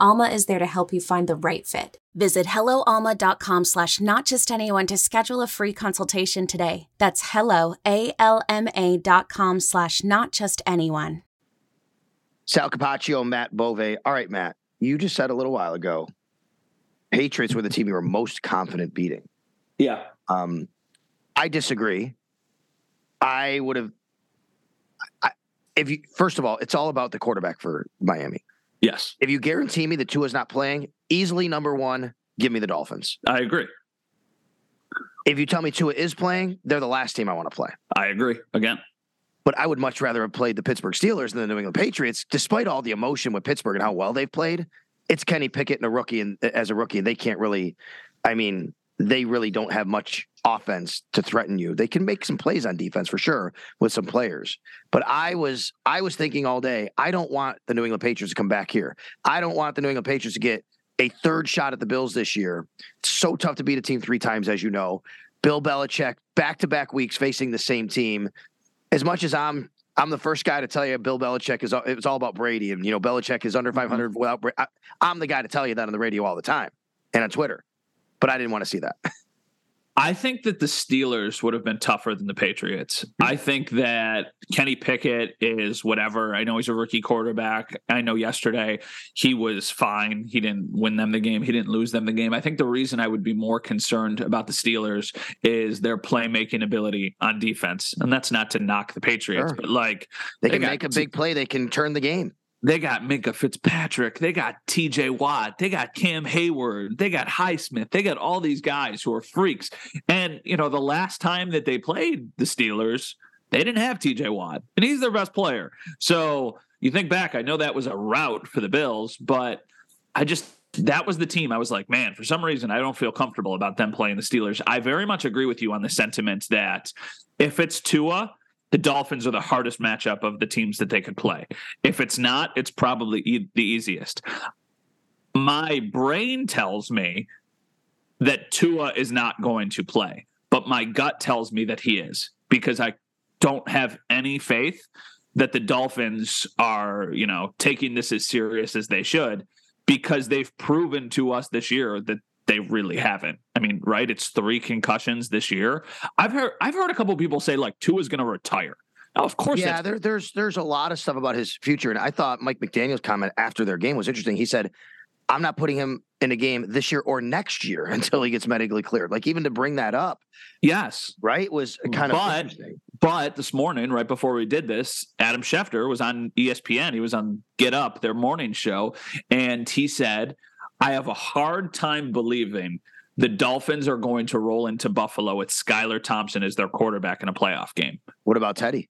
Alma is there to help you find the right fit. Visit helloalma.com slash not just anyone to schedule a free consultation today. That's hello, A-L-M-A dot com slash not just anyone. Sal Capaccio, Matt Bove. All right, Matt, you just said a little while ago, Patriots were the team you were most confident beating. Yeah. Um, I disagree. I would have, I, if you, first of all, it's all about the quarterback for Miami. Yes. If you guarantee me that Tua's not playing, easily number one, give me the Dolphins. I agree. If you tell me Tua is playing, they're the last team I want to play. I agree. Again. But I would much rather have played the Pittsburgh Steelers than the New England Patriots, despite all the emotion with Pittsburgh and how well they've played. It's Kenny Pickett and a rookie, and as a rookie, and they can't really. I mean, they really don't have much offense to threaten you. They can make some plays on defense for sure with some players. But I was I was thinking all day, I don't want the New England Patriots to come back here. I don't want the New England Patriots to get a third shot at the Bills this year. It's so tough to beat a team three times, as you know. Bill Belichick, back to back weeks facing the same team. As much as I'm I'm the first guy to tell you Bill Belichick is it's all about Brady and you know Belichick is under 500 mm-hmm. without I, I'm the guy to tell you that on the radio all the time and on Twitter but I didn't want to see that. I think that the Steelers would have been tougher than the Patriots. I think that Kenny Pickett is whatever. I know he's a rookie quarterback. I know yesterday he was fine. He didn't win them the game, he didn't lose them the game. I think the reason I would be more concerned about the Steelers is their playmaking ability on defense. And that's not to knock the Patriots, sure. but like they, they can make a big play, they can turn the game. They got Minkah Fitzpatrick. They got TJ Watt. They got Cam Heyward. They got Highsmith. They got all these guys who are freaks. And, you know, the last time that they played the Steelers, they didn't have TJ Watt, and he's their best player. So you think back, I know that was a rout for the Bills, but I just, that was the team. I was like, man, for some reason, I don't feel comfortable about them playing the Steelers. I very much agree with you on the sentiment that if it's Tua, the Dolphins are the hardest matchup of the teams that they could play. If it's not, it's probably e- the easiest. My brain tells me that Tua is not going to play, but my gut tells me that he is because I don't have any faith that the Dolphins are, you know, taking this as serious as they should because they've proven to us this year that they really haven't. I mean, right? It's three concussions this year. I've heard I've heard a couple people say like Tua is going to retire. Now, of course, yeah. There, there's there's a lot of stuff about his future, and I thought Mike McDaniel's comment after their game was interesting. He said, "I'm not putting him in a game this year or next year until he gets medically cleared." Like even to bring that up, yes, right, was kind of but, But this morning, right before we did this, Adam Schefter was on ESPN. He was on Get Up, their morning show, and he said I have a hard time believing the Dolphins are going to roll into Buffalo with Skylar Thompson as their quarterback in a playoff game. What about Teddy?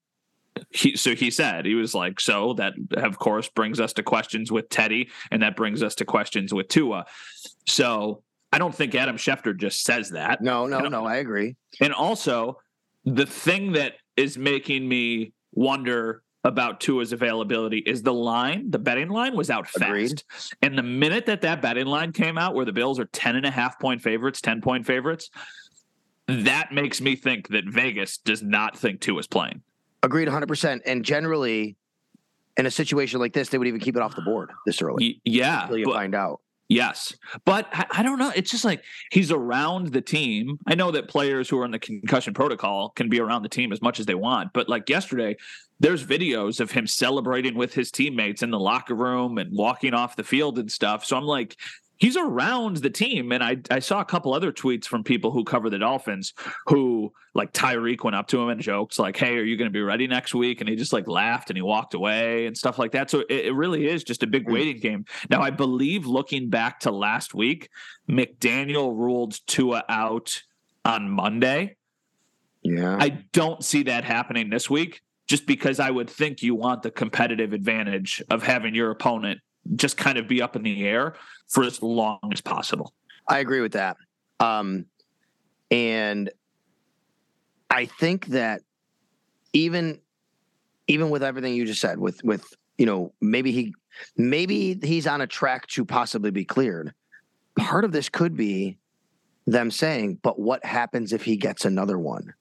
He, so he said he was like so that of course brings us to questions with Teddy and that brings us to questions with Tua. So I don't think Adam Schefter just says that. No, no, no, I agree. And also the thing that is making me wonder about Tua's availability is the line, the betting line was out fast. Agreed. And the minute that that betting line came out where the Bills are 10 and a half point favorites, 10 point favorites, that makes me think that Vegas does not think Tua's playing. Agreed 100%. And generally, in a situation like this, they would even keep it off the board this early. Yeah. Until you but, find out. Yes. But I, I, don't know. It's just like he's around the team. I know that players who are in the concussion protocol can be around the team as much as they want. But like yesterday, there's videos of him celebrating with his teammates in the locker room and walking off the field and stuff. So I'm like, he's around the team. And I, I saw a couple other tweets from people who cover the Dolphins who like Tyreek went up to him and jokes like, Hey, are you going to be ready next week? And he just like laughed and he walked away and stuff like that. So it, it really is just a big mm. waiting game. Now, I believe looking back to last week, McDaniel ruled Tua out on Monday. Yeah. I don't see that happening this week just because I would think you want the competitive advantage of having your opponent just kind of be up in the air for as long as possible. I agree with that. Um, and I think that even even with everything you just said, with with you know maybe he maybe he's on a track to possibly be cleared. Part of this could be them saying, "But what happens if he gets another one?"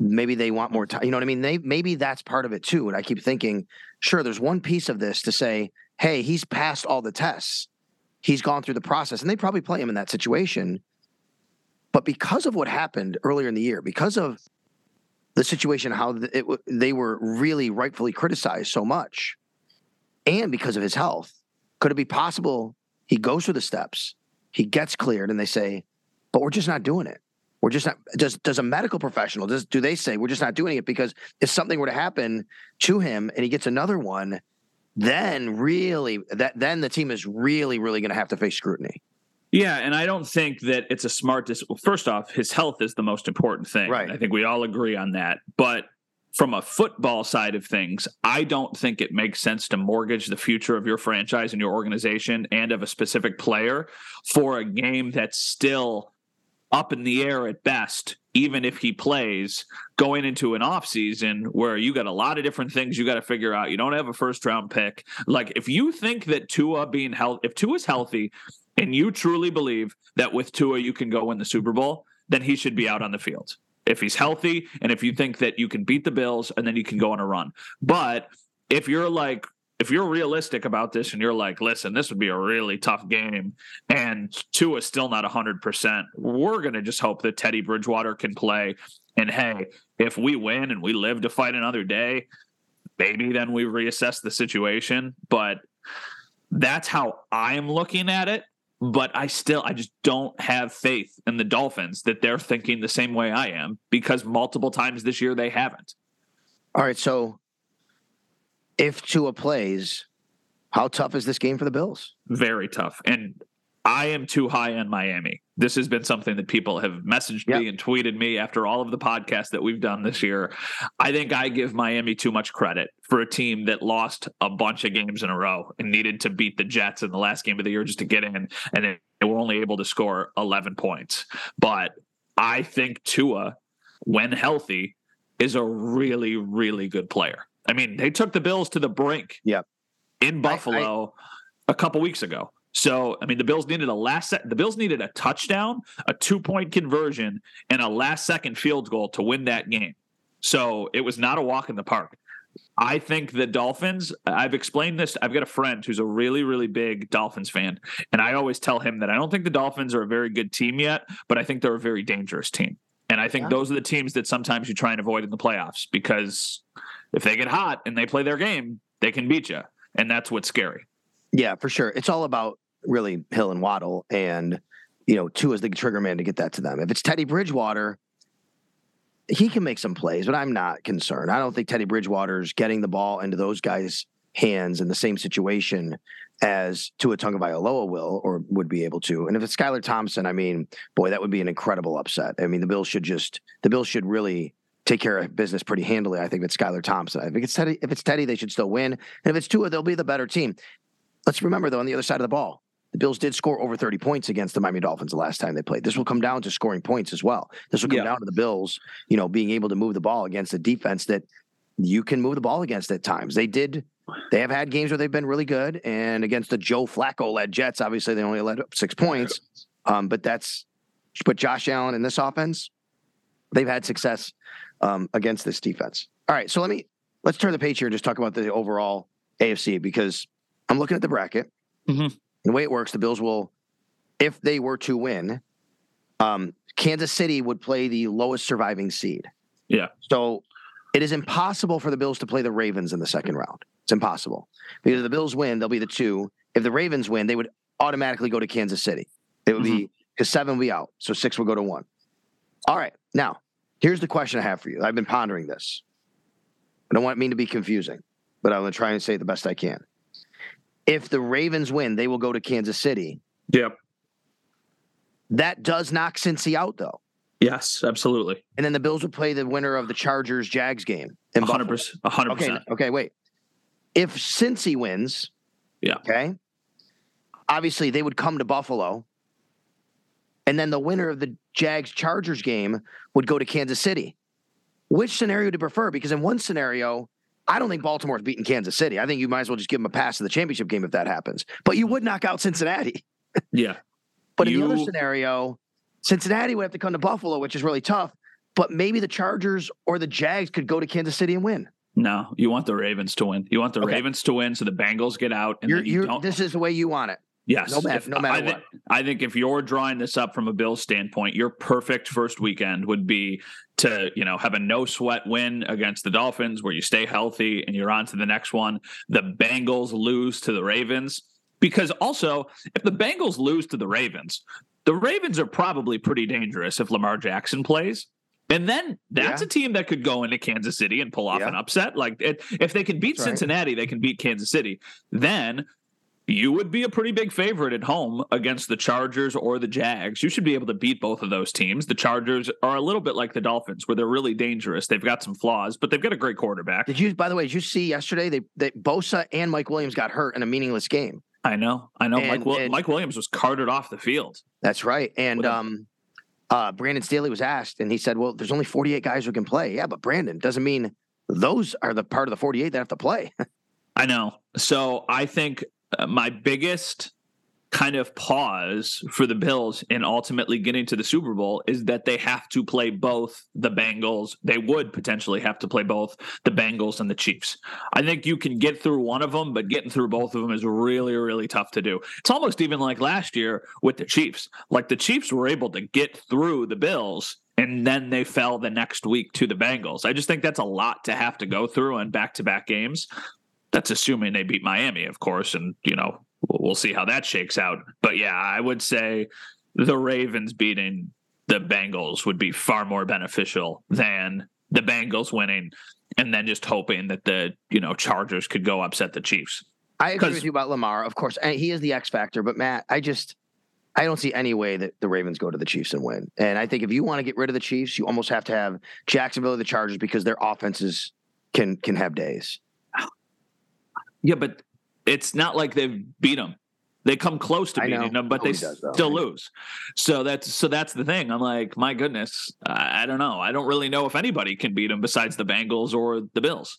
Maybe they want more time. You know what I mean? They maybe that's part of it too. And I keep thinking, sure, there's one piece of this to say, hey, he's passed all the tests. He's gone through the process, and they probably play him in that situation. But because of what happened earlier in the year, because of the situation, how it, they were really rightfully criticized so much, and because of his health, could it be possible he goes through the steps, he gets cleared, and they say, but we're just not doing it. We're just not. Does does a medical professional does do they say we're just not doing it because if something were to happen to him and he gets another one, then really that then the team is really really going to have to face scrutiny. Yeah, and I don't think that it's a smart. Dis- well, first off, his health is the most important thing. Right. I think we all agree on that. But from a football side of things, I don't think it makes sense to mortgage the future of your franchise and your organization and of a specific player for a game that's still up in the air at best, even if he plays going into an offseason where you got a lot of different things you got to figure out. You don't have a first round pick. Like if you think that Tua being healthy, if Tua's healthy and you truly believe that with Tua you can go win the Super Bowl, then he should be out on the field. If he's healthy and if you think that you can beat the Bills and then you can go on a run. But if you're like if you're realistic about this and you're like, listen, this would be a really tough game, and Tua is still not 100%, we're going to just hope that Teddy Bridgewater can play. And hey, if we win and we live to fight another day, maybe then we reassess the situation. But that's how I'm looking at it. But I still, I just don't have faith in the Dolphins that they're thinking the same way I am because multiple times this year they haven't. All right. So if Tua plays, how tough is this game for the Bills? Very tough. And I am too high on Miami. This has been something that people have messaged yep. me and tweeted me after all of the podcasts that we've done this year. I think I give Miami too much credit for a team that lost a bunch of games in a row and needed to beat the Jets in the last game of the year just to get in. And they were only able to score 11 points. But I think Tua, when healthy, is a really, really good player. I mean, they took the Bills to the brink. Yep. In Buffalo I, I, a couple weeks ago. So, I mean, the Bills needed a last set. The Bills needed a touchdown, a two point conversion, and a last second field goal to win that game. So it was not a walk in the park. I think the Dolphins, I've explained this. I've got a friend who's a really, really big Dolphins fan. And I always tell him that I don't think the Dolphins are a very good team yet, but I think they're a very dangerous team. And I think yeah. those are the teams that sometimes you try and avoid in the playoffs because if they get hot and they play their game, they can beat you. And that's what's scary. Yeah, for sure. It's all about really Hill and Waddle. And, you know, Tua is the trigger man to get that to them. If it's Teddy Bridgewater, he can make some plays, but I'm not concerned. I don't think Teddy Bridgewater's getting the ball into those guys' hands in the same situation as Tua Tagovailoa will or would be able to. And if it's Skylar Thompson, I mean, boy, that would be an incredible upset. I mean, the Bills should just the Bills should really take care of business pretty handily. I think it's Skylar Thompson. I think it's Teddy. If it's Teddy, they should still win. And if it's Tua, they'll be the better team. Let's remember though, on the other side of the ball, the Bills did score over 30 points against the Miami Dolphins the last time they played. This will come down to scoring points as well. This will come yeah. down to the Bills, you know, being able to move the ball against a defense that you can move the ball against at times. They did. They have had games where they've been really good, and against the Joe Flacco led Jets, obviously they only led up six points. Um, but that's but Josh Allen in this offense, they've had success um, against this defense. All right, so let me let's turn the page here and just talk about the overall AFC because I'm looking at the bracket. Mm-hmm. the way it works, the Bills will, if they were to win, um, Kansas City would play the lowest surviving seed. Yeah. So it is impossible for the Bills to play the Ravens in the second round. It's impossible because if the Bills win, they'll be the two. If the Ravens win, they would automatically go to Kansas City. It would be because seven will be out, so six will go to one. All right. Now, here's the question I have for you. I've been pondering this. I don't want me to be confusing, but I'm going to try and say it the best I can. If the Ravens win, they will go to Kansas City. Yep. That does knock Cincy out, though. Yes, absolutely. And then the Bills would play the winner of the Chargers Jags game. in 100%. hundred Okay, okay, wait. If Cincy wins, Yeah. okay, obviously they would come to Buffalo, and then the winner of the Jags Chargers game would go to Kansas City. Which scenario do you prefer? Because in one scenario, I don't think Baltimore's beating Kansas City. I think you might as well just give them a pass to the championship game if that happens. But you would knock out Cincinnati. Yeah. But in the other scenario, Cincinnati would have to come to Buffalo, which is really tough. But maybe the Chargers or the Jags could go to Kansas City and win. No, you want the Ravens to win. You want the Okay. Ravens to win, so the Bengals get out. And You're, you don't. this is the way you want it. Yes, no matter- If- no matter I thi- what. I think if you're drawing this up from a Bills standpoint, your perfect first weekend would be to you know have a no sweat win against the Dolphins, where you stay healthy and you're on to the next one. The Bengals lose to the Ravens because also if the Bengals lose to the Ravens, the Ravens are probably pretty dangerous if Lamar Jackson plays. And then that's Yeah. a team that could go into Kansas City and pull off Yeah. an upset. Like it, if they can beat That's right. Cincinnati, they can beat Kansas City. Then you would be a pretty big favorite at home against the Chargers or the Jags. You should be able to beat both of those teams. The Chargers are a little bit like the Dolphins, where they're really dangerous. They've got some flaws, but they've got a great quarterback. Did you, by the way, did you see yesterday they, they Bosa and Mike Williams got hurt in a meaningless game? I know, I know. Mike, And- Wil- and- Mike Williams was carted off the field. That's right. And um, uh, Brandon Staley was asked, and he said, "Well, there's only 48 guys who can play." Yeah, but Brandon doesn't mean those are the part of the 48 that have to play. I know. So I think uh, my biggest kind of pause for the Bills in ultimately getting to the Super Bowl is that they have to play both the Bengals. They would potentially have to play both the Bengals and the Chiefs. I think you can get through one of them, but getting through both of them is really, really tough to do. It's almost even like last year with the Chiefs. Like the Chiefs were able to get through the Bills. And then they fell the next week to the Bengals. I just think that's a lot to have to go through in back to back games that's assuming they beat Miami, of course, and you know we'll see how that shakes out. But yeah, I would say the Ravens beating the Bengals would be far more beneficial than the Bengals winning, and then just hoping that the you know Chargers could go upset the Chiefs. I agree with you about Lamar, of course, and he is the X factor. But Matt, I just I don't see any way that the Ravens go to the Chiefs and win. And I think if you want to get rid of the Chiefs, you almost have to have Jacksonville or the Chargers because their offenses can can have days. Yeah, but it's not like they've beat them. They come close to beating them, but oh, they does, though. still lose. So that's so that's the thing. I'm like, my goodness, I, I don't know. I don't really know if anybody can beat them besides the Bengals or the Bills.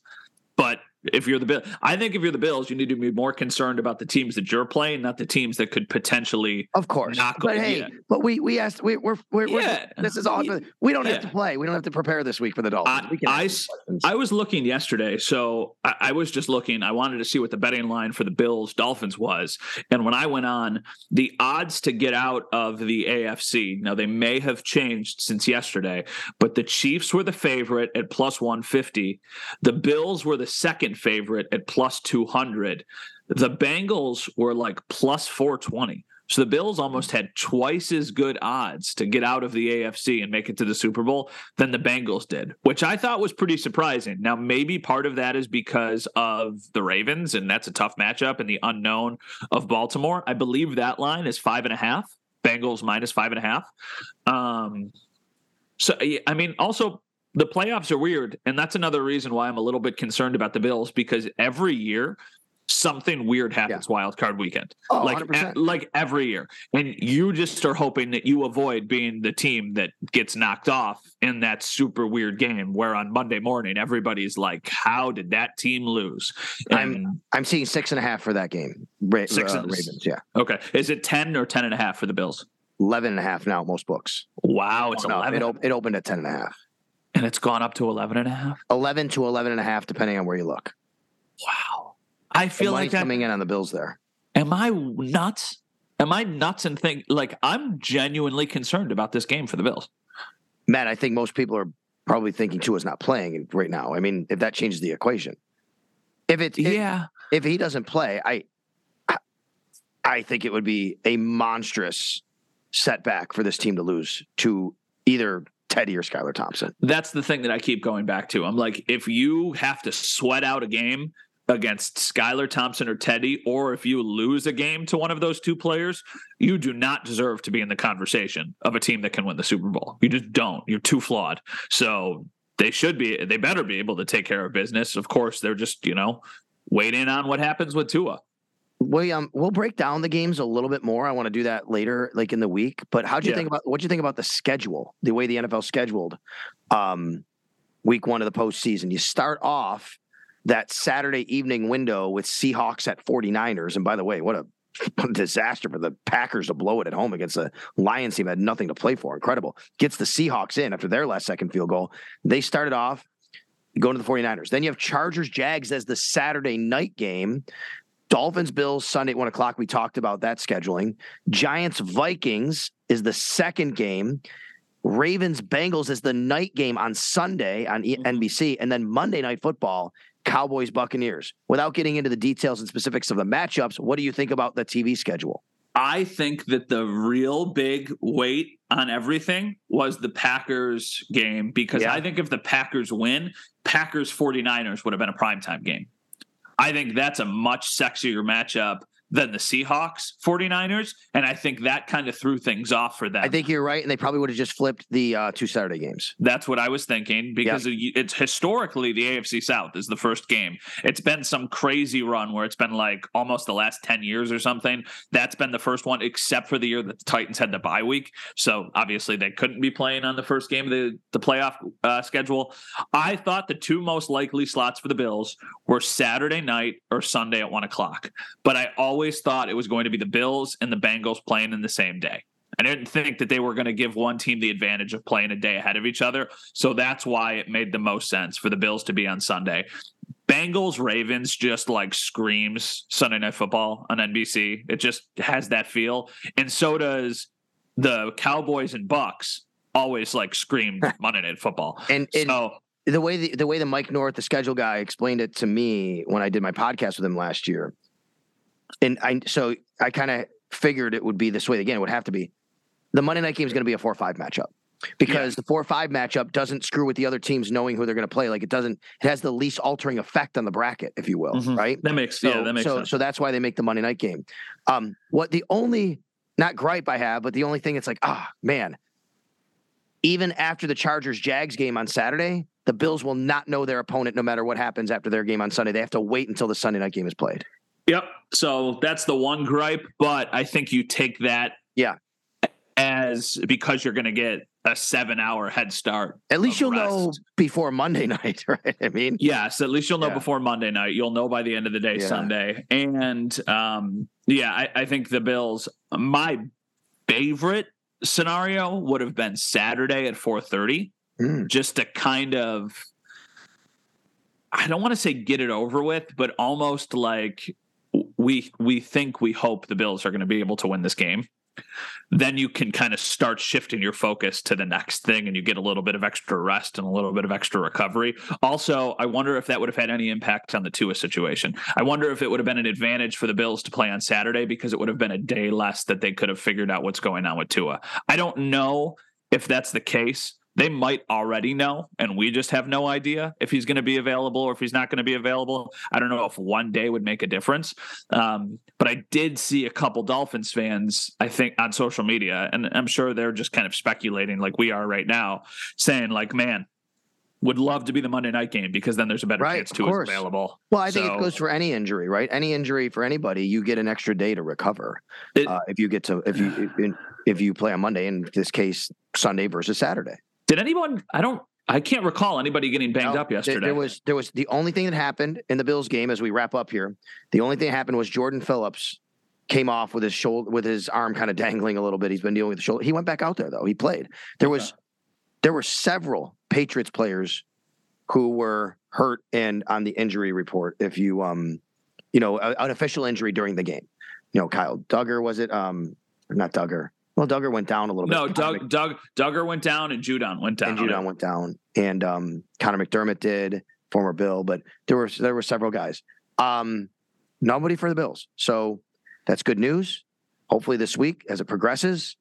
But if you're the Bill, I think if you're the Bills, you need to be more concerned about the teams that you're playing, not the teams that could potentially. Of course, Not but hey, yeah. but we we asked we, we're we're, we're Yeah. this is all we don't have to play. We don't have to prepare this week for the Dolphins. I- I ask s- questions. I was looking yesterday, so I, I was just looking. I wanted to see what the betting line for the Bills Dolphins was, and when I went on, the odds to get out of the AFC. Now they may have changed since yesterday, but the Chiefs were the favorite at plus one fifty. The Bills were the second favorite at plus two hundred. The Bengals were like plus four twenty. So the Bills almost had twice as good odds to get out of the AFC and make it to the Super Bowl than the Bengals did, which I thought was pretty surprising. Now, maybe part of that is because of the Ravens, and that's a tough matchup and the unknown of Baltimore. I believe that line is five and a half, Bengals minus five and a half. Um, so, I mean, also, the playoffs are weird, and that's another reason why I'm a little bit concerned about the Bills because every year something weird happens wild card weekend Oh, like 100%. e- like every year and you just are hoping that you avoid being the team that gets knocked off in that super weird game where on monday morning everybody's like how did that team lose I'm- I'm seeing six and a half for that game. Ra- Six uh, and- Ravens, yeah, okay is it 10 or 10 and a half for the bills 11 and a half now. Most books. wow it's No, 11 it, op- it opened at 10 and a half. And it's gone up to 11 and a half 11 to 11 and a half, depending on where you look. wow i feel like that coming in on the Bills there. Am I nuts? Am I nuts and think like I'm genuinely concerned about this game for the Bills? Matt, I think most people are probably thinking Tua's not playing right now. I mean, if that changes the equation, if it, if, Yeah. if he doesn't play, I, I- I think it would be a monstrous setback for this team to lose to either Teddy or Skylar Thompson. That's the thing that I keep going back to. I'm like, if you have to sweat out a game against Skylar Thompson or Teddy, or if you lose a game to one of those two players, you do not deserve to be in the conversation of a team that can win the Super Bowl. You just don't. You're too flawed. So they should be, they better be able to take care of business. Of course, they're just, you know, waiting on what happens with Tua. We um we'll break down the games a little bit more. I want to do that later, like in the week. But how'd you Yeah. think about what do you think about the schedule, the way the NFL scheduled um week one of the postseason? You start off that Saturday evening window with Seahawks at 49ers. And by the way, what a disaster for the Packers to blow it at home against the Lions team that had nothing to play for. Incredible. Gets the Seahawks in after their last second field goal. They started off going to the 49ers. Then you have Chargers Jags as the Saturday night game. Dolphins Bills Sunday at one o'clock. We talked about that scheduling. Giants Vikings is the second game. Ravens Bengals is the night game on Sunday on Mhm. NBC, and then Monday Night Football. Cowboys Buccaneers. Without getting into the details and specifics of the matchups, what do you think about the TV schedule? I think that the real big weight on everything was the Packers game because Yeah. I think if the Packers win, Packers 49ers would have been a primetime game. I think that's a much sexier matchup than the Seahawks 49ers. And I think that kind of threw things off for them. I think you're right, and they probably would have just flipped the uh, two Saturday games. That's what I was thinking because it's historically the AFC South is the first game. It's been some crazy run where it's been like almost the last 10 years or something. That's been the first one, except for the year that the Titans had the bye week. So obviously they couldn't be playing on the first game of the, the playoff uh, schedule. I thought the two most likely slots for the Bills were Saturday night or Sunday at one o'clock. But I always thought it was going to be the Bills and the Bengals playing in the same day. I didn't think that they were going to give one team the advantage of playing a day ahead of each other. So that's why it made the most sense for the Bills to be on Sunday. Bengals Ravens just like screams Sunday Night Football on NBC. It just has that feel. And so does the Cowboys and Bucks always like scream Monday Night Football. And, and So the way the, the way the Mike North, the schedule guy, explained it to me when I did my podcast with him last year, and I so I kind of figured it would be this way again. It would have to be the Monday night game is going to be a four five matchup because the four five matchup doesn't screw with the other teams knowing who they're going to play. Like it doesn't. It has the least altering effect on the bracket, if you will. Mhm. Right. that makes So, yeah, that makes so, sense. so that's why they make the Monday night game. Um, what the only not gripe I have, but the only thing it's like, ah, man, even after the Chargers Jags game on Saturday, the Bills will not know their opponent no matter what happens after their game on Sunday. They have to wait until the Sunday night game is played. Yep. So that's the one gripe, but I think you take that Yeah. as because you're going to get a seven hour head start. At least you'll know before Monday night, right? I mean, Yes, at least you'll know Yeah. before Monday night. You'll know by the end of the day Yeah. Sunday. And um, yeah, I, I think the Bills. My favorite scenario would have been Saturday at four thirty, Mm. just to kind of. I don't want to say get it over with, but almost like we we think we hope the Bills are going to be able to win this game. Then you can kind of start shifting your focus to the next thing and you get a little bit of extra rest and a little bit of extra recovery. Also, I wonder if that would have had any impact on the Tua situation. I wonder if it would have been an advantage for the Bills to play on Saturday because it would have been a day less that they could have figured out what's going on with Tua. I don't know if that's the case. They might already know, and we just have no idea if he's going to be available or if he's not going to be available. I don't know if one day would make a difference. Um, but I did see a couple Dolphins fans, I think, on social media, and I'm sure they're just kind of speculating like we are right now, saying, like, man, would love to be the Monday night game because then there's a better Right, chance to is available. well, I think it goes for any injury, right? Any injury for anybody, you get an extra day to recover. It- uh, if you get to if you if you play on Monday, in this case, Sunday versus Saturday. Did anyone? I don't. I can't recall anybody getting banged No, up yesterday. There was there was the only thing that happened in the Bills game as we wrap up here. The only thing that happened was Jordan Phillips came off with his shoulder with his arm kind of dangling a little bit. He's been dealing with the shoulder. He went back out there though. He played. There was there were several Patriots players who were hurt and on the injury report. If you um you know an official injury during the game. you know, Kyle Dugger was it? Um, not Dugger. Well, Dugger went down a little No, bit. No, Doug, Doug, Dugger went down and Judon went down. and Judon went down, and um, Conor McDermott did, former Bill, but there were there were several guys. Um, nobody for the Bills, so that's good news. Hopefully, this week as it progresses,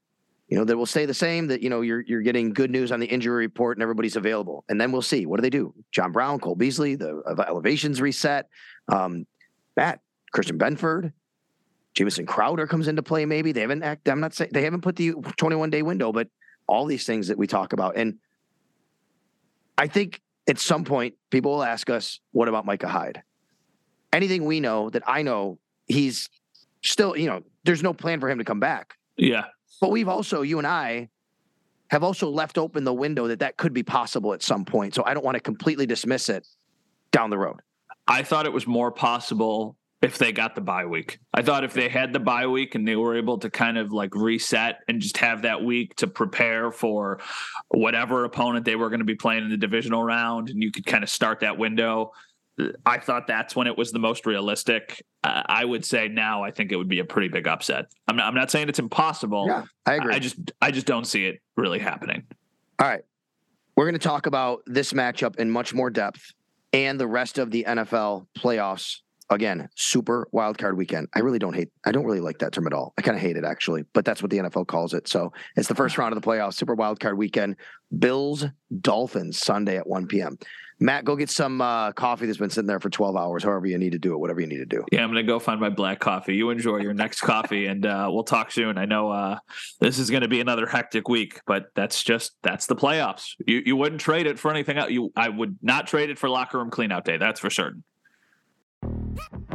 you know that will stay the same. That you know you're you're getting good news on the injury report and everybody's available, and then we'll see what do they do. John Brown, Cole Beasley, the uh, elevations reset. Um, Matt Christian Benford. Jamison Crowder comes into play. Maybe they haven't. Act, I'm not saying they haven't put the 21 day window, but all these things that we talk about, and I think at some point people will ask us, "What about Micah Hyde?" Anything we know that I know, he's still. You know, there's no plan for him to come back. Yeah. But we've also, you and I, have also left open the window that that could be possible at some point. So I don't want to completely dismiss it down the road. I thought it was more possible if they got the bye week. I thought if they had the bye week and they were able to kind of like reset and just have that week to prepare for whatever opponent they were going to be playing in the divisional round and you could kind of start that window. I thought that's when it was the most realistic. Uh, I would say now I think it would be a pretty big upset. I'm not, I'm not saying it's impossible. Yeah, I agree. I just I just don't see it really happening. All right. We're going to talk about this matchup in much more depth and the rest of the NFL playoffs. Again, super wild card weekend. I really don't hate, I don't really like that term at all. I kind of hate it actually, but that's what the NFL calls it. So it's the first round of the playoffs, super wild card weekend. Bills, Dolphins, Sunday at 1 p.m. Matt, go get some uh, coffee that's been sitting there for 12 hours, however you need to do it, whatever you need to do. Yeah, I'm gonna go find my black coffee. You enjoy your next coffee, and uh, we'll talk soon. I know uh, this is going to be another hectic week, but that's just that's the playoffs. You you wouldn't trade it for anything else. You I would not trade it for locker room cleanout day. That's for certain. Ha!